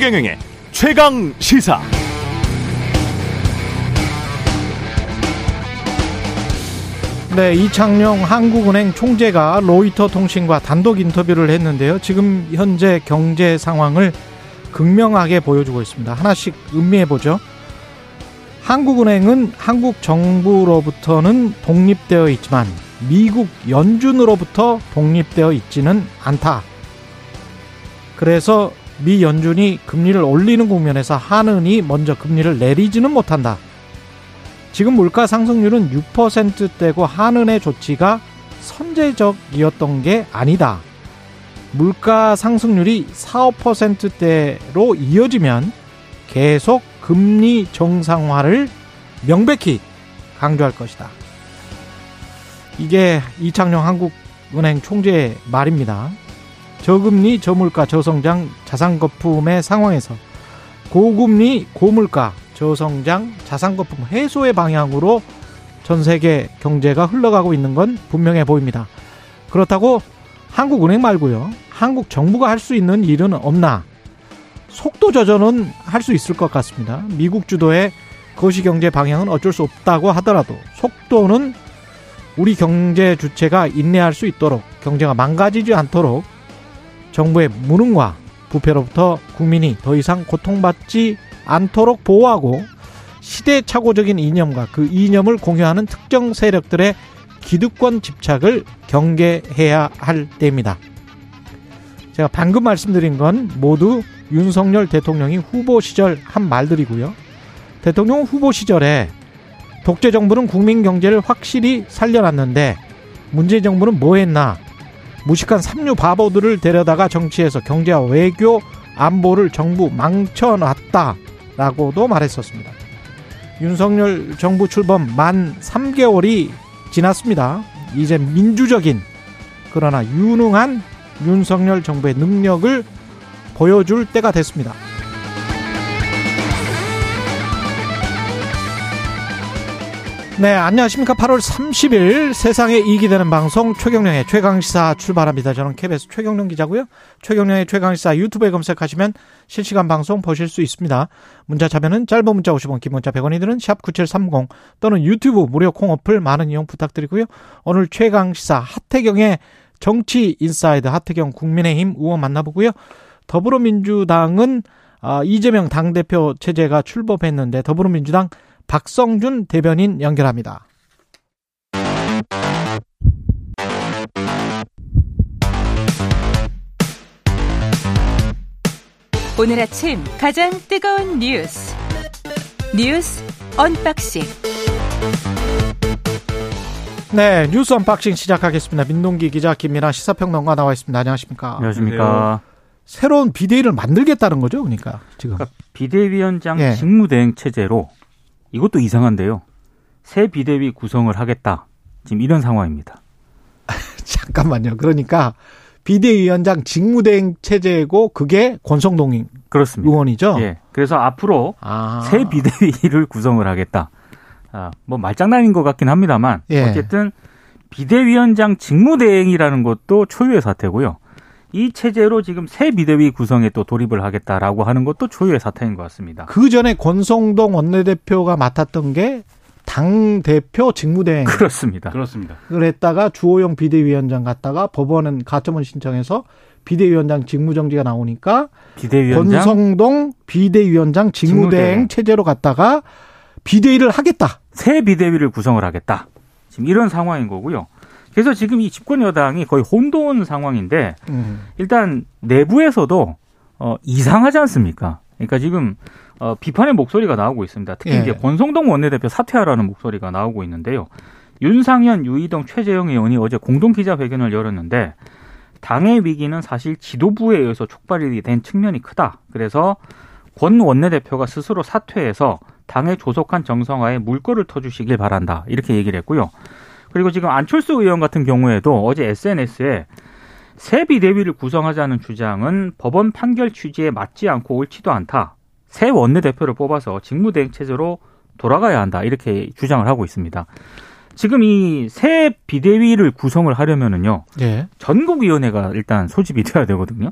최경영의 최강 시사. 네, 이창용 한국은행 총재가 로이터 통신과 단독 인터뷰를 했는데요. 지금 현재 경제 상황을 극명하게 보여주고 있습니다. 하나씩 음미해 보죠. 한국은행은 한국 정부로부터는 독립되어 있지만 미국 연준으로부터 독립되어 있지는 않다. 그래서 미 연준이 금리를 올리는 국면에서 한은이 먼저 금리를 내리지는 못한다. 지금 물가 상승률은 6%대고 한은의 조치가 선제적이었던 게 아니다. 물가 상승률이 4, 5%대로 이어지면 계속 금리 정상화를 명백히 강조할 것이다. 이게 이창용 한국은행 총재의 말입니다. 저금리, 저물가, 저성장, 자산 거품의 상황에서 고금리, 고물가, 저성장, 자산 거품 해소의 방향으로 전 세계 경제가 흘러가고 있는 건 분명해 보입니다. 그렇다고 한국은행 말고요. 한국 정부가 할 수 있는 일은 없나? 속도 조절은 할 수 있을 것 같습니다. 미국 주도의 거시 경제 방향은 어쩔 수 없다고 하더라도 속도는 우리 경제 주체가 인내할 수 있도록 경제가 망가지지 않도록 정부의 무능과 부패로부터 국민이 더 이상 고통받지 않도록 보호하고 시대착오적인 이념과 그 이념을 공유하는 특정 세력들의 기득권 집착을 경계해야 할 때입니다. 제가 방금 말씀드린 건 모두 윤석열 대통령이 후보 시절 한 말들이고요. 대통령 후보 시절에 독재 정부는 국민 경제를 확실히 살려놨는데 문재인 정부는 뭐 했나? 무식한 삼류 바보들을 데려다가 정치에서 경제와 외교, 안보를 정부 망쳐놨다라고도 말했었습니다. 윤석열 정부 출범 만 3개월이 지났습니다. 이제 민주적인 그러나 유능한 윤석열 정부의 능력을 보여줄 때가 됐습니다. 네, 안녕하십니까. 8월 30일 세상에 이익이 되는 방송 최경령의 최강시사 출발합니다. 저는 KBS 최경령 기자고요. 최경령의 최강시사 유튜브에 검색하시면 실시간 방송 보실 수 있습니다. 문자 자면은 짧은 문자 50원, 긴 문자 100원이 드는 샵9730 또는 유튜브 무료 콩 어플 많은 이용 부탁드리고요. 오늘 최강시사 하태경의 정치 인사이드 하태경 국민의힘 의원 만나보고요. 더불어민주당은 아, 이재명 당대표 체제가 출범했는데 더불어민주당 박성준 대변인 연결합니다. 오늘 아침 가장 뜨거운 뉴스 뉴스 언박싱 네, 뉴스 언박싱 시작하겠습니다. 민동기 기자 김민아 시사평론가 나와 있습니다. 안녕하십니까? 안녕하십니까? 새로운 비대위를 만들겠다는 거죠, 그러니까 지금. 그러니까 비대위원장 예. 직무대행 체제로 이것도 이상한데요. 새 비대위 구성을 하겠다. 지금 이런 상황입니다. 잠깐만요. 그러니까 비대위원장 직무대행 체제고 그게 권성동 그렇습니다. 의원이죠. 예. 그래서 앞으로 아. 새 비대위를 구성을 하겠다. 아, 뭐 말장난인 것 같긴 합니다만 예. 어쨌든 비대위원장 직무대행이라는 것도 초유의 사태고요. 이 체제로 지금 새 비대위 구성에 또 돌입을 하겠다라고 하는 것도 초유의 사태인 것 같습니다. 그 전에 권성동 원내대표가 맡았던 게 당 대표 직무대행 그렇습니다. 그렇습니다. 을 했다가 주호영 비대위원장 갔다가 법원은 가처분 신청해서 비대위원장 직무정지가 나오니까 비대위원장 권성동 비대위원장 직무대행 직무대행. 체제로 갔다가 비대위를 하겠다. 새 비대위를 구성을 하겠다. 지금 이런 상황인 거고요. 그래서 지금 이 집권 여당이 거의 혼돈 상황인데 음. 일단 내부에서도 어, 이상하지 않습니까? 그러니까 지금 어, 비판의 목소리가 나오고 있습니다. 특히 예. 이제 권성동 원내대표 사퇴하라는 목소리가 나오고 있는데요. 윤상현, 유이동, 최재형 의원이 어제 공동 기자회견을 열었는데 당의 위기는 사실 지도부에 의해서 촉발이 된 측면이 크다. 그래서 권 원내대표가 스스로 사퇴해서 당에 조속한 정상화에 물꼬를 터주시길 바란다. 이렇게 얘기를 했고요. 그리고 지금 안철수 의원 같은 경우에도 어제 SNS에 새 비대위를 구성하자는 주장은 법원 판결 취지에 맞지 않고 옳지도 않다. 새 원내대표를 뽑아서 직무대행 체제로 돌아가야 한다. 이렇게 주장을 하고 있습니다. 지금 이 새 비대위를 구성을 하려면은요. 예. 전국위원회가 일단 소집이 돼야 되거든요.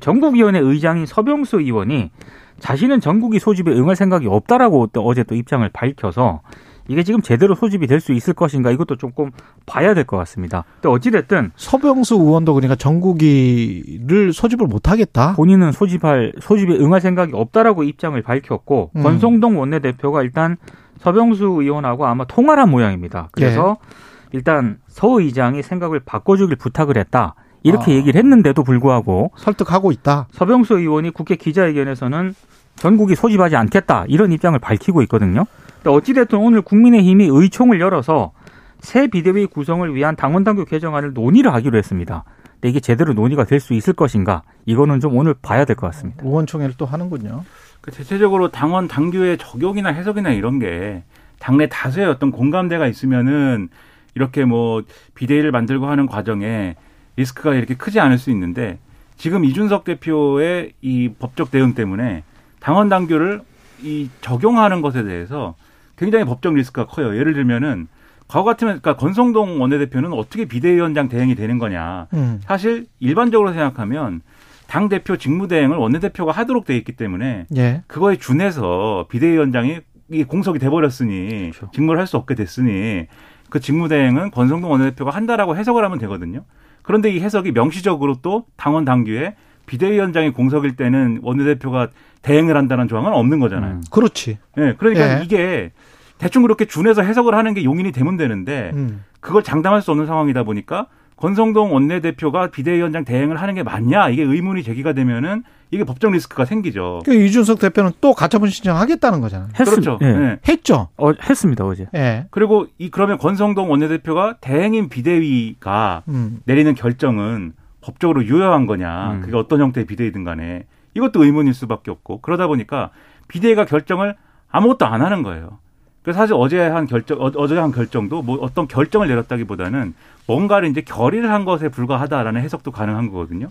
전국위원회 의장인 서병수 의원이 자신은 전국이 소집에 응할 생각이 없다라고 또 어제 또 입장을 밝혀서 이게 지금 제대로 소집이 될 수 있을 것인가 이것도 조금 봐야 될 것 같습니다. 근데 어찌됐든 서병수 의원도 그러니까 전국이를 소집을 못하겠다. 본인은 소집할 소집에 응할 생각이 없다라고 입장을 밝혔고 음. 권성동 원내대표가 일단 서병수 의원하고 아마 통화를 한 모양입니다. 그래서 예. 일단 서 의장이 생각을 바꿔주길 부탁을 했다. 이렇게 아. 얘기를 했는데도 불구하고 설득하고 있다. 서병수 의원이 국회 기자회견에서는 전국이 소집하지 않겠다 이런 입장을 밝히고 있거든요. 근데 어찌됐든 오늘 국민의힘이 의총을 열어서 새 비대위 구성을 위한 당원당규 개정안을 논의를 하기로 했습니다. 근데 이게 제대로 논의가 될 수 있을 것인가 이거는 좀 오늘 봐야 될 것 같습니다. 의원총회를 또 하는군요. 그 대체적으로 당원 당규의 적용이나 해석이나 이런 게 당내 다수의 어떤 공감대가 있으면은 이렇게 뭐 비대위를 만들고 하는 과정에 리스크가 이렇게 크지 않을 수 있는데 지금 이준석 대표의 이 법적 대응 때문에 당원 당규를 이 적용하는 것에 대해서 굉장히 법적 리스크가 커요. 예를 들면은 과거 같으면 그러니까 권성동 원내대표는 어떻게 비대위원장 대행이 되는 거냐. 음. 사실 일반적으로 생각하면 당 대표 직무대행을 원내대표가 하도록 돼 있기 때문에 예. 그거에 준해서 비대위원장이 이 공석이 돼 버렸으니 그렇죠. 직무를 할 수 없게 됐으니 그 직무대행은 권성동 원내대표가 한다라고 해석을 하면 되거든요. 그런데 이 해석이 명시적으로 또 당원 당규에 비대위원장이 공석일 때는 원내대표가 대행을 한다는 조항은 없는 거잖아요. 음. 그렇지. 예, 그러니까 예. 이게 대충 그렇게 준해서 해석을 하는 게 용인이 되면 되는데 음. 그걸 장담할 수 없는 상황이다 보니까 권성동 원내대표가 비대위원장 대행을 하는 게 맞냐 이게 의문이 제기가 되면은 이게 법적 리스크가 생기죠. 그 이준석 대표는 또 가처분 신청하겠다는 거잖아요. 했습, 그렇죠. 예. 예. 했죠. 어, 했습니다 어제. 예. 그리고 이 그러면 권성동 원내대표가 대행인 비대위가 음. 내리는 결정은 법적으로 유효한 거냐, 음. 그게 어떤 형태의 비대위든 간에 이것도 의문일 수밖에 없고 그러다 보니까 비대위가 결정을 아무것도 안 하는 거예요. 그래서 사실 어제 한 결정, 어, 어제 한 결정도 뭐 어떤 결정을 내렸다기보다는 뭔가를 이제 결의를 한 것에 불과하다라는 해석도 가능한 거거든요.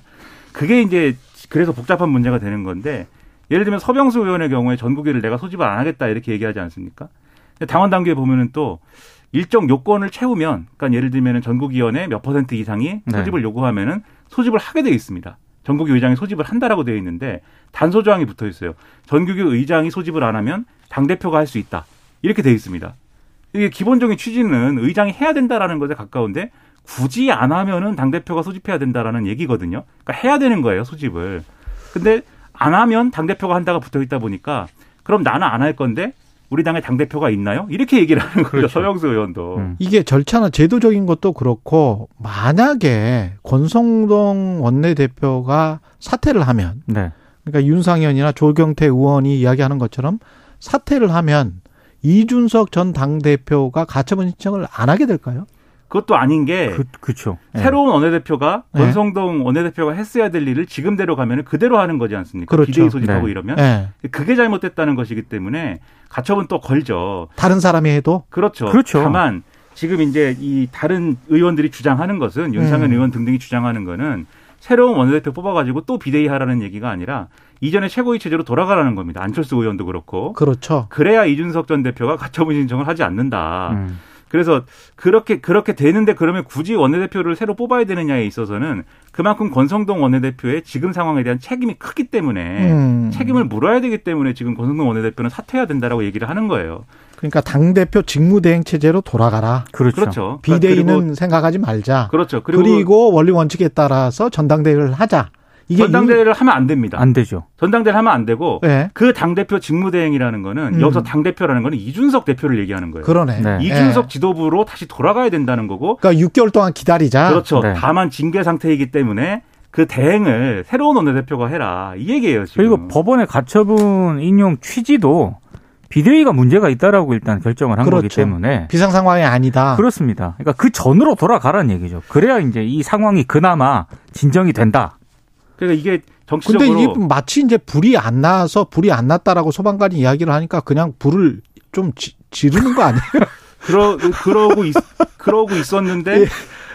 그게 이제 그래서 복잡한 문제가 되는 건데 예를 들면 서병수 의원의 경우에 전국위를 내가 소집을 안 하겠다 이렇게 얘기하지 않습니까? 당원 단계에 보면은 또 일정 요건을 채우면, 그러니까 예를 들면은 전국위원회 몇 퍼센트 이상이 네. 소집을 요구하면은 소집을 하게 돼 있습니다. 전국위 의장이 소집을 한다라고 되어 있는데 단서 조항이 붙어 있어요. 전국위 의장이 소집을 안 하면 당 대표가 할 수 있다 이렇게 돼 있습니다. 이게 기본적인 취지는 의장이 해야 된다라는 것에 가까운데 굳이 안 하면은 당 대표가 소집해야 된다라는 얘기거든요. 그러니까 해야 되는 거예요 소집을. 근데 안 하면 당 대표가 한다가 붙어 있다 보니까 그럼 나는 안 할 건데 우리 당에 당 대표가 있나요? 이렇게 얘기를 하는 거죠. 그렇죠. 서영수 의원도. 음. 이게 절차나 제도적인 것도 그렇고 만약에 권성동 원내대표가 사퇴를 하면 네. 그러니까 윤상현이나 조경태 의원이 이야기하는 것처럼 사퇴를 하면 이준석 전 당 대표가 가처분 신청을 안 하게 될까요? 그것도 아닌 게 그, 그쵸. 예. 새로운 원내대표가 네. 권성동 원내대표가 했어야 될 일을 지금대로 가면 그대로 하는 거지 않습니까? 그렇죠. 비대위 소집하고 네. 이러면 예. 그게 잘못됐다는 것이기 때문에 가처분 또 걸죠. 다른 사람이 해도 그렇죠. 그렇죠. 다만 지금 이제 이 다른 의원들이 주장하는 것은 윤상현 음. 의원 등등이 주장하는 거는 새로운 원내대표 뽑아가지고 또 비대위 하라는 얘기가 아니라 이전에 최고위 체제로 돌아가라는 겁니다. 안철수 의원도 그렇고. 그렇죠. 그래야 이준석 전 대표가 가처분 신청을 하지 않는다. 음. 그래서 그렇게 그렇게 되는데 그러면 굳이 원내대표를 새로 뽑아야 되느냐에 있어서는 그만큼 권성동 원내대표의 지금 상황에 대한 책임이 크기 때문에 음. 책임을 물어야 되기 때문에 지금 권성동 원내대표는 사퇴해야 된다라고 얘기를 하는 거예요. 그러니까 당 대표 직무대행 체제로 돌아가라. 그렇죠. 그렇죠. 비대위는 그리고- 생각하지 말자. 그렇죠. 그리고, 그리고, 원리 원칙에 따라서 전당대회를 하자. 이게 전당대회를 하면 안 됩니다. 안 되죠. 전당대회를 하면 안 되고 이- 네. 그 당 대표 직무대행이라는 거는 음. 여기서 당 대표라는 거는 이준석 대표를 얘기하는 거예요. 그러네. 네. 이준석 예. 지도부로 다시 돌아가야 된다는 거고 그러니까 6개월 동안 기다리자. 그렇죠. 네. 다만 징계 상태이기 때문에 그 대행을 새로운 원내대표가 해라. 이 얘기예요, 지금. 그리고 법원의 가처분 인용 취지도 비대위가 문제가 있다라고 일단 결정을 한 거기 그렇죠. 때문에 비상 상황이 아니다. 그렇습니다. 그러니까 그 전으로 돌아가라는 얘기죠. 그래야 이제 이 상황이 그나마 진정이 된다. 그러니까 이게 근데 정치적으로 이게 마치 이제 불이 안 나서 불이 안 났다라고 소방관이 이야기를 하니까 그냥 불을 좀 지, 지르는 거 아니에요? 그러 그러고 있, 그러고 있었는데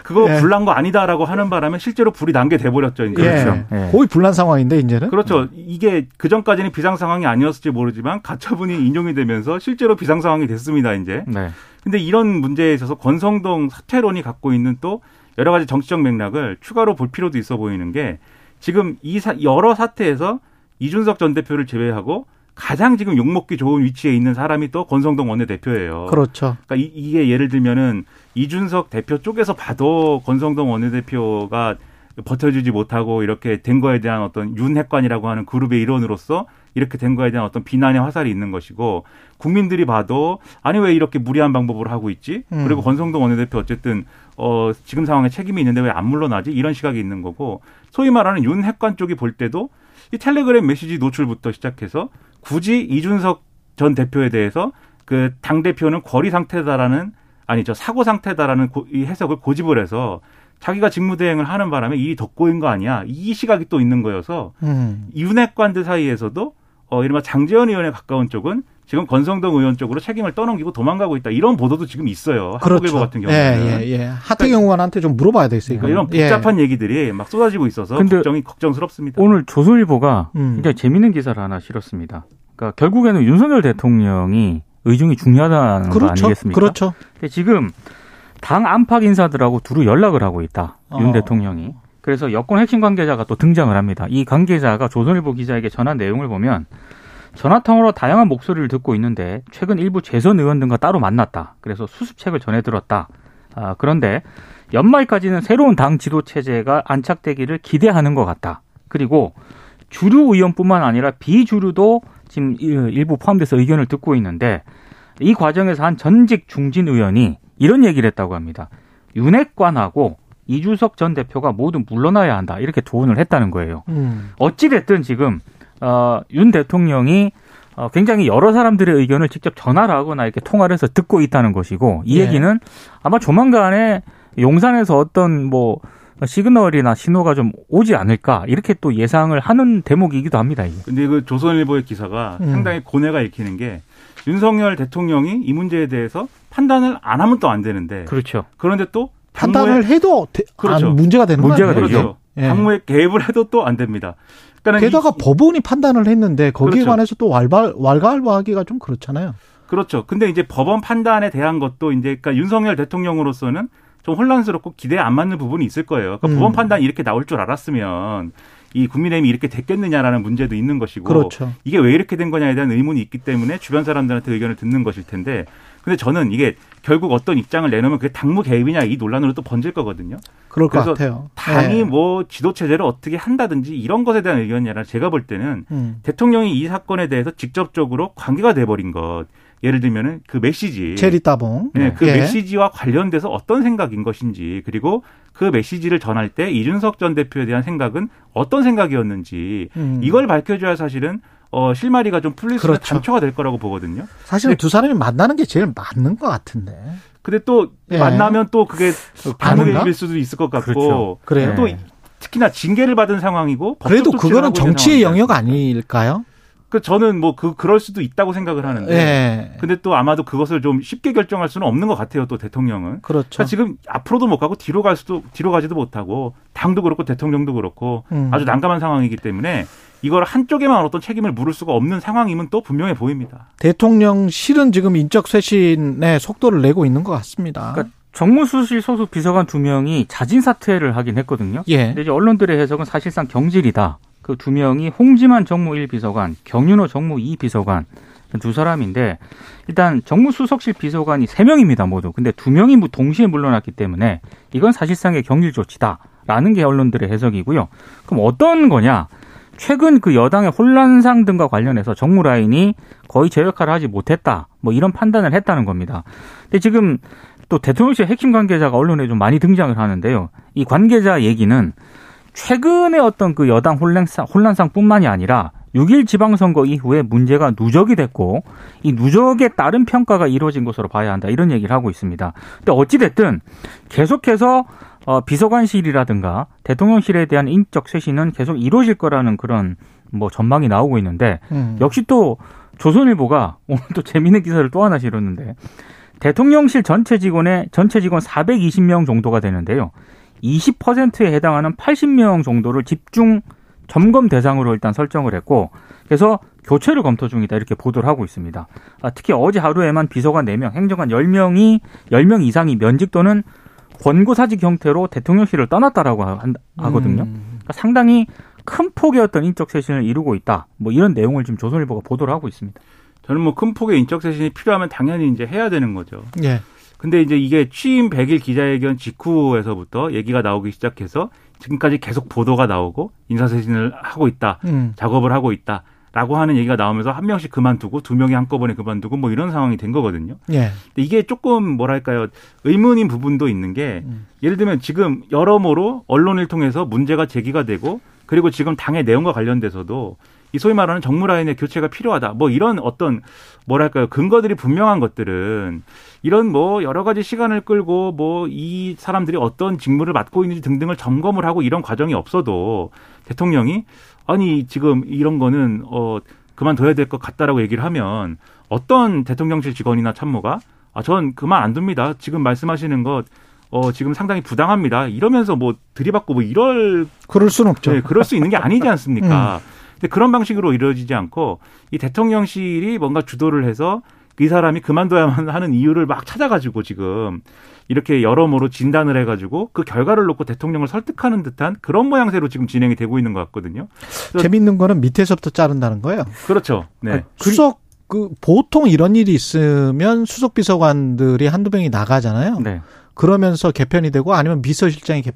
그거 예. 불난 거 아니다라고 하는 바람에 실제로 불이 난 게 돼버렸죠. 이제. 그렇죠. 예. 거의 불난 상황인데 이제는. 그렇죠. 이게 그 전까지는 비상 상황이 아니었을지 모르지만 가처분이 인용이 되면서 실제로 비상 상황이 됐습니다. 이제. 네. 근데 이런 문제에 있어서 권성동 사퇴론이 갖고 있는 또 여러 가지 정치적 맥락을 추가로 볼 필요도 있어 보이는 게 지금 이 사, 여러 사태에서 이준석 전 대표를 제외하고 가장 지금 욕먹기 좋은 위치에 있는 사람이 또 권성동 원내대표예요. 그렇죠. 그러니까 이, 이게 예를 들면은 이준석 대표 쪽에서 봐도 권성동 원내대표가 버텨주지 못하고 이렇게 된 거에 대한 어떤 윤핵관이라고 하는 그룹의 일원으로서 이렇게 된 거에 대한 어떤 비난의 화살이 있는 것이고 국민들이 봐도 아니 왜 이렇게 무리한 방법으로 하고 있지? 음. 그리고 권성동 원내대표 어쨌든 어 지금 상황에 책임이 있는데 왜 안 물러나지? 이런 시각이 있는 거고 소위 말하는 윤 핵관 쪽이 볼 때도 이 텔레그램 메시지 노출부터 시작해서 굳이 이준석 전 대표에 대해서 그 당 대표는 거리 상태다라는 아니죠 사고 상태다라는 고, 이 해석을 고집을 해서 자기가 직무대행을 하는 바람에 일이 더 꼬인 거 아니야 이 시각이 또 있는 거여서 음. 윤핵관들 사이에서도 어 이른바 장재현 의원에 가까운 쪽은 지금 권성동 의원 쪽으로 책임을 떠넘기고 도망가고 있다 이런 보도도 지금 있어요 한국일보 그렇죠. 같은 경우는 예, 예, 예. 하태경 의원한테 좀 물어봐야 되겠어요. 그러니까 이런 예. 복잡한 얘기들이 막 쏟아지고 있어서 걱정이 걱정스럽습니다. 오늘 조선일보가 음. 굉장히 재밌는 기사를 하나 실었습니다. 그러니까 결국에는 윤석열 대통령이 의중이 중요하다는 거 그렇죠. 아니겠습니까? 그렇죠. 지금 당 안팎 인사들하고 두루 연락을 하고 있다. 윤 어. 대통령이. 그래서 여권 핵심 관계자가 또 등장을 합니다. 이 관계자가 조선일보 기자에게 전한 내용을 보면 전화통화로 다양한 목소리를 듣고 있는데 최근 일부 재선 의원 등과 따로 만났다. 그래서 수습책을 전해 들었다. 아, 그런데 연말까지는 새로운 당 지도 체제가 안착되기를 기대하는 것 같다. 그리고 주류 의원뿐만 아니라 비주류도 지금 일부 포함돼서 의견을 듣고 있는데 이 과정에서 한 전직 중진 의원이 이런 얘기를 했다고 합니다. 윤핵관하고 이주석 전 대표가 모두 물러나야 한다. 이렇게 조언을 했다는 거예요. 음. 어찌 됐든 지금 어, 윤 대통령이 어, 굉장히 여러 사람들의 의견을 직접 전화를 하거나 이렇게 통화를 해서 듣고 있다는 것이고 이 예. 얘기는 아마 조만간에 용산에서 어떤 뭐 시그널이나 신호가 좀 오지 않을까 이렇게 또 예상을 하는 대목이기도 합니다. 이게. 근데 그 조선일보의 기사가 음. 상당히 고뇌가 읽히는 게 윤석열 대통령이 이 문제에 대해서 판단을 안 하면 또 안 되는데 그렇죠. 그런데 또 판단을 해도 대- 그렇죠. 안, 문제가 되는 문제가 거 아니에요? 되죠. 그렇죠. 예. 당무에 개입을 해도 또 안 됩니다. 그러니까 게다가 법원이 판단을 했는데 거기에 그렇죠. 관해서 또 왈발 왈가왈부하기가 좀 그렇잖아요. 그렇죠. 근데 이제 법원 판단에 대한 것도 이제 그러니까 윤석열 대통령으로서는 좀 혼란스럽고 기대에 안 맞는 부분이 있을 거예요. 그러니까 음. 법원 판단이 이렇게 나올 줄 알았으면 이 국민의힘이 이렇게 됐겠느냐라는 문제도 있는 것이고 그렇죠. 이게 왜 이렇게 된 거냐에 대한 의문이 있기 때문에 주변 사람들한테 의견을 듣는 것일 텐데 근데 저는 이게 결국 어떤 입장을 내놓으면 그게 당무 개입이냐 이 논란으로 또 번질 거거든요. 그럴 것 같아요. 당이 예. 뭐 지도 체제를 어떻게 한다든지 이런 것에 대한 의견이 아니라 제가 볼 때는 음. 대통령이 이 사건에 대해서 직접적으로 관계가 돼 버린 것. 예를 들면은 그 메시지. 체리 따봉. 네, 그 예. 메시지와 관련돼서 어떤 생각인 것인지 그리고 그 메시지를 전할 때 이준석 전 대표에 대한 생각은 어떤 생각이었는지 음. 이걸 밝혀줘야 사실은 어 실마리가 좀 풀릴 수 있는 그렇죠. 단초가 될 거라고 보거든요. 사실은 두 사람이 만나는 게 제일 맞는 것 같은데. 근데 또 예. 만나면 또 그게? 반응일 수도 있을 것 같고 그렇죠. 그래요. 또 네. 특히나 징계를 받은 상황이고 그래도 그거는 정치의 상황이지 영역? 아닐까요? 그 저는 뭐 그 그럴 수도 있다고 생각을 하는데 예. 근데 또 아마도 그것을 좀 쉽게 결정할 수는 없는 것 같아요. 또 대통령은. 그렇죠. 그러니까 지금 앞으로도 못 가고 뒤로 갈 수도 뒤로 가지도 못하고 당도 그렇고 대통령도 그렇고 음. 아주 난감한 상황이기 때문에 이걸 한쪽에만 어떤 책임을 물을 수가 없는 상황임은 또 분명해 보입니다. 대통령실은 지금 인적 쇄신에 속도를 내고 있는 것 같습니다. 그러니까 정무수실 소속 비서관 두 명이 자진 사퇴를 하긴 했거든요. 예. 근데 이제 언론들의 해석은 사실상 경질이다. 그 두 명이 홍지만 정무 1 비서관, 경윤호 정무 2 비서관 두 사람인데 일단 정무수석실 비서관이 세 명입니다 모두. 근데 두 명이 뭐 동시에 물러났기 때문에 이건 사실상의 경질 조치다라는 게 언론들의 해석이고요. 그럼 어떤 거냐? 최근 그 여당의 혼란상 등과 관련해서 정무 라인이 거의 제 역할을 하지 못했다. 뭐 이런 판단을 했다는 겁니다. 근데 지금 또 대통령실 핵심 관계자가 언론에 좀 많이 등장을 하는데요. 이 관계자 얘기는 최근에 어떤 그 여당 혼란상, 혼란상뿐만이 아니라 6일 지방선거 이후에 문제가 누적이 됐고 이 누적에 따른 평가가 이루어진 것으로 봐야 한다 이런 얘기를 하고 있습니다. 근데 어찌 됐든 계속해서 어, 비서관실이라든가 대통령실에 대한 인적 쇄신은 계속 이루어질 거라는 그런 뭐 전망이 나오고 있는데 음. 역시 또 조선일보가 오늘 또 재미있는 기사를 또 하나 실었는데 대통령실 전체 직원의 전체 직원 420명 정도가 되는데요. 20%에 해당하는 80명 정도를 집중 점검 대상으로 일단 설정을 했고 그래서 교체를 검토 중이다 이렇게 보도를 하고 있습니다. 아, 특히 어제 하루에만 비서관 4명, 행정관 10명이 10명 이상이 면직 또는 권고사직 형태로 대통령실을 떠났다라고 한- 하거든요. 음. 그러니까 상당히 큰 폭의 어떤 인적 쇄신을 이루고 있다. 뭐 이런 내용을 지금 조선일보가 보도를 하고 있습니다. 저는 뭐 큰 폭의 인적 쇄신이 필요하면 당연히 이제 해야 되는 거죠. 예. 근데 이제 이게 취임 100일 기자회견 직후에서부터 얘기가 나오기 시작해서 지금까지 계속 보도가 나오고 인사쇄신을 하고 있다. 음. 작업을 하고 있다. 라고 하는 얘기가 나오면서 한 명씩 그만두고 두 명이 한꺼번에 그만두고 뭐 이런 상황이 된 거거든요. 예. 근데 이게 조금 뭐랄까요 의문인 부분도 있는 게 음. 예를 들면 지금 여러모로 언론을 통해서 문제가 제기가 되고 그리고 지금 당의 내용과 관련돼서도 이 소위 말하는 정무 라인의 교체가 필요하다. 뭐 이런 어떤 뭐랄까요 근거들이 분명한 것들은 이런 뭐 여러 가지 시간을 끌고 뭐 이 사람들이 어떤 직무를 맡고 있는지 등등을 점검을 하고 이런 과정이 없어도 대통령이 아니 지금 이런 거는 어 그만둬야 될 것 같다라고 얘기를 하면 어떤 대통령실 직원이나 참모가 아 전 그만 안 둡니다. 지금 말씀하시는 것 어, 지금 상당히 부당합니다. 이러면서 뭐 들이받고 뭐 이럴 그럴 순 없죠. 네, 그럴 수 있는 게 아니지 않습니까? 근데 그런 방식으로 이루어지지 않고 이 대통령실이 뭔가 주도를 해서 이 사람이 그만둬야만 하는 이유를 막 찾아가지고 지금 이렇게 여러모로 진단을 해가지고 그 결과를 놓고 대통령을 설득하는 듯한 그런 모양새로 지금 진행이 되고 있는 것 같거든요. 재밌는 거는 밑에서부터 자른다는 거예요. 그렇죠. 네. 아니, 수석 그 보통 이런 일이 있으면 수석 비서관들이 한두 명이 나가잖아요. 네. 그러면서 개편이 되고 아니면 비서실장이 개,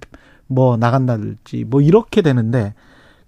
뭐 나간다든지 뭐 이렇게 되는데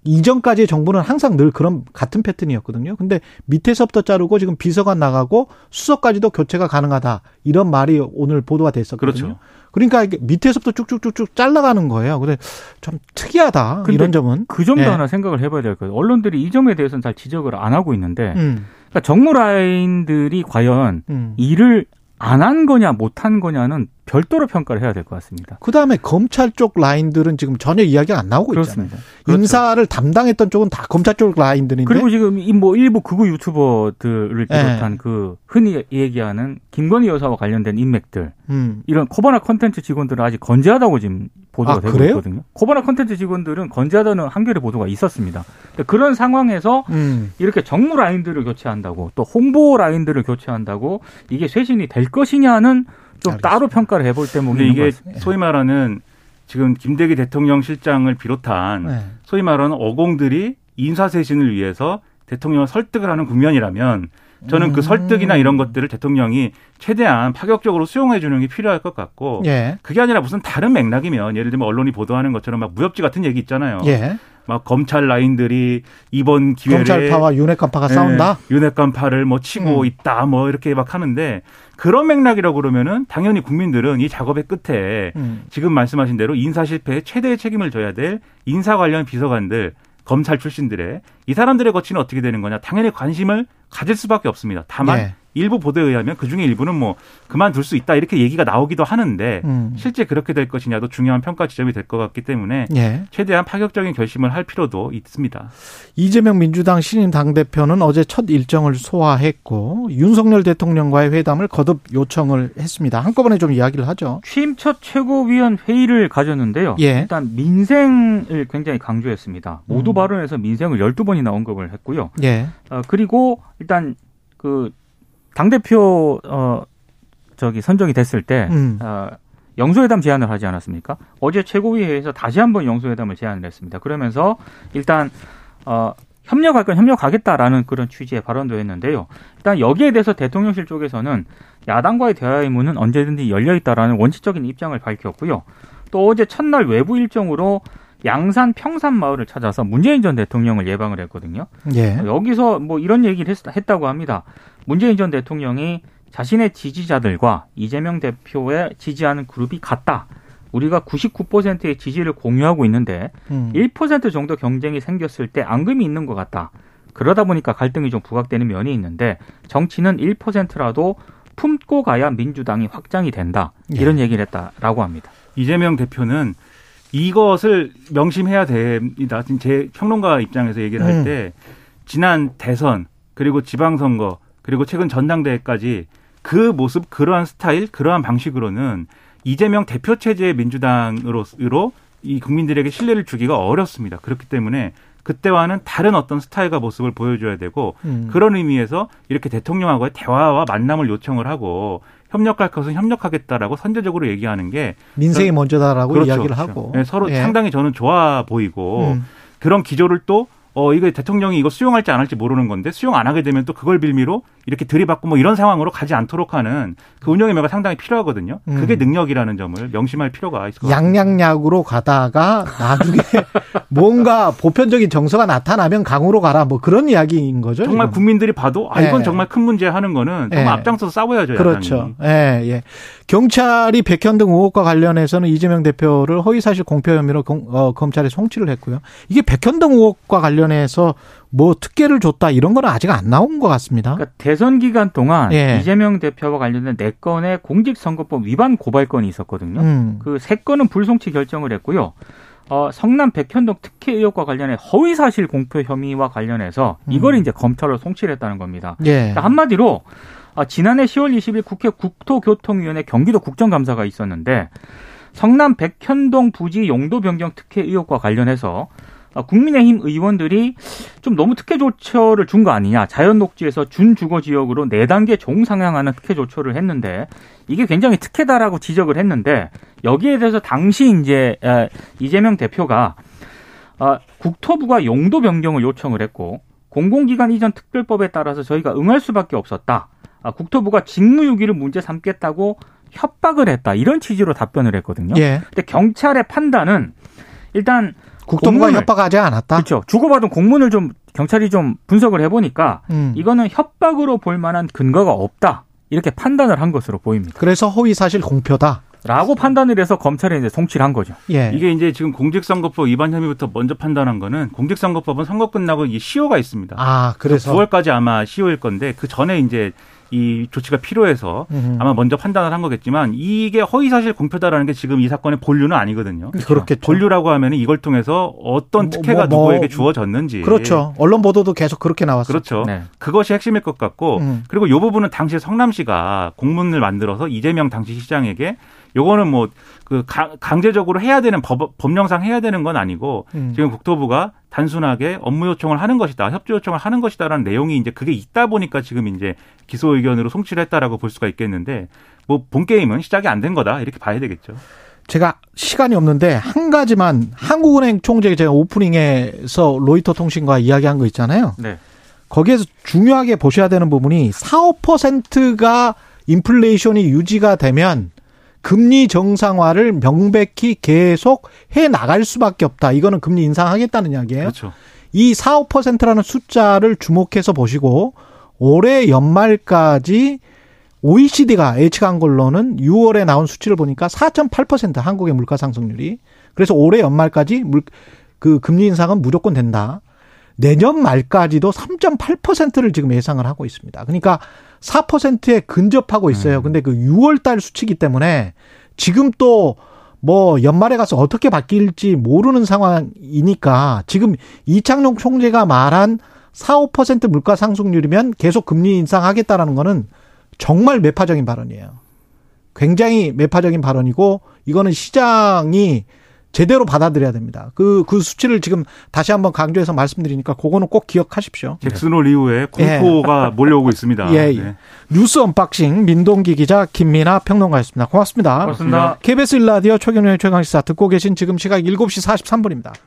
이전까지의 정부는 항상 늘 그런 같은 패턴이었거든요. 근데 밑에서부터 자르고 지금 비서관 나가고 수석까지도 교체가 가능하다. 이런 말이 오늘 보도가 됐었거든요. 그렇죠. 그러니까 이게 밑에서부터 쭉쭉쭉쭉 잘라가는 거예요. 근데 좀 특이하다. 이런 점은. 그 점도 예. 하나 생각을 해봐야 될 거예요. 언론들이 이 점에 대해서는 잘 지적을 안 하고 있는데, 음, 그러니까 정무 라인들이 과연 음. 일을 안 한 거냐 못 한 거냐는 별도로 평가를 해야 될 것 같습니다. 그 다음에 검찰 쪽 라인들은 지금 전혀 이야기가 안 나오고 있잖아요. 그렇습니다. 인사를 담당했던 쪽은 다 검찰 쪽 라인들인데. 그리고 지금 이뭐 일부 극우 유튜버들을 네. 비롯한 그 흔히 얘기하는 김건희 여사와 관련된 인맥들 음. 이런 코바나 컨텐츠 직원들은 아직 건재하다고 지금 보도가 아, 되고 그래요? 있거든요. 코바나 컨텐츠 직원들은 건재하다는 한겨레 보도가 있었습니다. 그런 상황에서 음. 이렇게 정무 라인들을 교체한다고 또 홍보 라인들을 교체한다고 이게 쇄신이 될 것이냐는 좀 알겠습니다. 따로 평가를 해볼 것 이게. 소위 말하는 지금 김대기 대통령 실장을 비롯한 네. 소위 말하는 어공들이 인사쇄신을 위해서 대통령을 설득을 하는 국면이라면 저는 그 음. 설득이나 이런 것들을 대통령이 최대한 파격적으로 수용해 주는 게 필요할 것 같고 예. 그게 아니라 무슨 다른 맥락이면 예를 들면 언론이 보도하는 것처럼 막 무협지 같은 얘기 있잖아요. 예. 막 검찰 라인들이 이번 기회에 검찰파와 윤핵관파가 예, 싸운다. 윤핵관파를 뭐 치고 음. 있다 뭐 이렇게 막 하는데 그런 맥락이라고 그러면은 당연히 국민들은 이 작업의 끝에 음. 지금 말씀하신 대로 인사 실패에 최대의 책임을 져야 될 인사 관련 비서관들 검찰 출신들의 이 사람들의 거치는 어떻게 되는 거냐 당연히 관심을 가질 수밖에 없습니다. 다만 예. 일부 보도에 의하면 그 중에 일부는 뭐 그만둘 수 있다 이렇게 얘기가 나오기도 하는데 음. 실제 그렇게 될 것이냐도 중요한 평가 지점이 될 것 같기 때문에 예. 최대한 파격적인 결심을 할 필요도 있습니다. 이재명 민주당 신임 당 대표는 어제 첫 일정을 소화했고 윤석열 대통령과의 회담을 거듭 요청을 했습니다. 한꺼번에 좀 이야기를 하죠. 취임 첫 최고위원 회의를 가졌는데요. 예. 일단 민생을 굉장히 강조했습니다. 모두 음. 발언에서 민생을 12번이나 언급을 했고요. 예. 어, 그리고 일단 그 당 대표 어 저기 선정이 됐을 때 음. 어, 영수회담 제안을 하지 않았습니까? 어제 최고위회에서 다시 한번 영수회담을 제안을 했습니다. 그러면서 일단 어 협력할 건 협력하겠다라는 그런 취지의 발언도 했는데요. 일단 여기에 대해서 대통령실 쪽에서는 야당과의 대화의 문은 언제든지 열려 있다라는 원칙적인 입장을 밝혔고요. 또 어제 첫날 외부 일정으로 양산 평산 마을을 찾아서 문재인 전 대통령을 예방을 했거든요. 예. 여기서 뭐 이런 얘기를 했, 했다고 합니다. 문재인 전 대통령이 자신의 지지자들과 이재명 대표의 지지하는 그룹이 같다. 우리가 99%의 지지를 공유하고 있는데 음. 1% 정도 경쟁이 생겼을 때 앙금이 있는 것 같다. 그러다 보니까 갈등이 좀 부각되는 면이 있는데 정치는 1%라도 품고 가야 민주당이 확장이 된다. 예. 이런 얘기를 했다라고 합니다. 이재명 대표는 이것을 명심해야 됩니다. 제 평론가 입장에서 얘기를 음. 할때 지난 대선 그리고 지방선거 그리고 최근 전당대회까지 그 모습 그러한 스타일 그러한 방식으로는 이재명 대표 체제의 민주당으로 이 국민들에게 신뢰를 주기가 어렵습니다. 그렇기 때문에 그때와는 다른 어떤 스타일과 모습을 보여줘야 되고 음. 그런 의미에서 이렇게 대통령하고의 대화와 만남을 요청을 하고 협력할 것은 협력하겠다라고 선제적으로 얘기하는 게 민생이 먼저다라고 그렇죠, 이야기를 그렇죠. 하고 네, 서로 예. 상당히 저는 좋아 보이고 음. 그런 기조를 또 어, 이거 대통령이 이거 수용할지 안 할지 모르는 건데 수용 안 하게 되면 또 그걸 빌미로 이렇게 들이받고 뭐 이런 상황으로 가지 않도록 하는 그 운영의 매가 상당히 필요하거든요. 그게 음. 능력이라는 점을 명심할 필요가 있을 것 같습니다. 양양약으로 가다가 나중에 뭔가 보편적인 정서가 나타나면 강으로 가라 뭐 그런 이야기인 거죠. 정말 지금. 국민들이 봐도 아 이건 예. 정말 큰 문제 하는 거는 정말 예. 앞장서서 싸워야죠. 그렇죠. 예, 예. 경찰이 백현 등 의혹과 관련해서는 이재명 대표를 허위사실 공표 혐의로 공- 어, 검찰에 송치를 했고요. 이게 백현 등 의혹과 관련 해서 뭐 특혜를 줬다 이런 거는 아직 안 나온 것 같습니다. 그러니까 대선 기간 동안 예. 이재명 대표와 관련된 네 건의 공직선거법 위반 고발건이 있었거든요. 음. 그세 건은 불송치 결정을 했고요. 어, 성남 백현동 특혜 의혹과 관련해 허위 사실 공표 혐의와 관련해서 이걸 음. 이제 검찰로 송치를 했다는 겁니다. 예. 그러니까 한마디로 아, 지난해 10월 20일 국회 국토교통위원회 경기도 국정감사가 있었는데 성남 백현동 부지 용도 변경 특혜 의혹과 관련해서 아, 국민의힘 의원들이 좀 너무 특혜 조처를 준 거 아니냐. 자연 녹지에서 준 주거 지역으로 4단계 종상향하는 특혜 조처를 했는데 이게 굉장히 특혜다라고 지적을 했는데 여기에 대해서 당시 이제 에, 이재명 대표가 아, 국토부가 용도 변경을 요청을 했고 공공기관 이전 특별법에 따라서 저희가 응할 수밖에 없었다. 아, 국토부가 직무유기를 문제 삼겠다고 협박을 했다. 이런 취지로 답변을 했거든요. 예. 근데 경찰의 판단은 일단 국토부가 공문을- 협박하지 않았다. 그렇죠. 주고받은 공문을 좀 경찰이 좀 분석을 해보니까 음. 이거는 협박으로 볼 만한 근거가 없다. 이렇게 판단을 한 것으로 보입니다. 그래서 허위 사실 공표다. 라고 판단을 해서 검찰에 이제 송치를 한 거죠. 예. 이게 이제 지금 공직선거법 위반 혐의부터 먼저 판단한 거는 공직선거법은 선거 끝나고 이 시효가 있습니다. 아, 그래서 9월까지 아마 시효일 건데 그 전에 이제 이 조치가 필요해서 음. 아마 먼저 판단을 한 거겠지만 이게 허위사실 공표다라는 게 지금 이 사건의 본류는 아니거든요. 그렇겠죠. 본류라고 하면 이걸 통해서 어떤 뭐, 특혜가 뭐, 뭐, 누구에게 주어졌는지 그렇죠. 언론 보도도 계속 그렇게 나왔어요. 그렇죠. 네. 그것이 핵심일 것 같고 음. 그리고 이 부분은 당시에 성남시가 공문을 만들어서 이재명 당시 시장에게 요거는 뭐 그 강제적으로 해야 되는 법, 법령상 해야 되는 건 아니고 음. 지금 국토부가 단순하게 업무 요청을 하는 것이다, 협조 요청을 하는 것이다라는 내용이 이제 그게 있다 보니까 지금 이제 기소 의견으로 송치를 했다라고 볼 수가 있겠는데 뭐 본 게임은 시작이 안 된 거다 이렇게 봐야 되겠죠. 제가 시간이 없는데 한 가지만 한국은행 총재 제가 오프닝에서 로이터 통신과 이야기한 거 있잖아요. 네. 거기에서 중요하게 보셔야 되는 부분이 4, 5%가 인플레이션이 유지가 되면 금리 정상화를 명백히 계속 해 나갈 수밖에 없다. 이거는 금리 인상하겠다는 이야기예요. 그렇죠. 이 4, 5%라는 숫자를 주목해서 보시고 올해 연말까지 OECD가 예측한 걸로는 6월에 나온 수치를 보니까 4.8% 한국의 물가 상승률이. 그래서 올해 연말까지 물, 그 금리 인상은 무조건 된다. 내년 말까지도 3.8%를 지금 예상을 하고 있습니다. 그러니까 4%에 근접하고 있어요. 근데 그 6월 달 수치기 때문에 지금 또 뭐 연말에 가서 어떻게 바뀔지 모르는 상황이니까 지금 이창용 총재가 말한 4, 5% 물가 상승률이면 계속 금리 인상하겠다라는 거는 정말 매파적인 발언이에요. 굉장히 매파적인 발언이고 이거는 시장이 제대로 받아들여야 됩니다. 그, 그 수치를 지금 다시 한번 강조해서 말씀드리니까 그거는 꼭 기억하십시오. 잭슨홀 이후에 공포가 몰려오고 있습니다. 예, 예. 네. 뉴스 언박싱 민동기 기자 김민아 평론가였습니다. 고맙습니다. 고맙습니다. KBS 일라디오 최경영의 최강시사 듣고 계신 지금 시각 7시 43분입니다.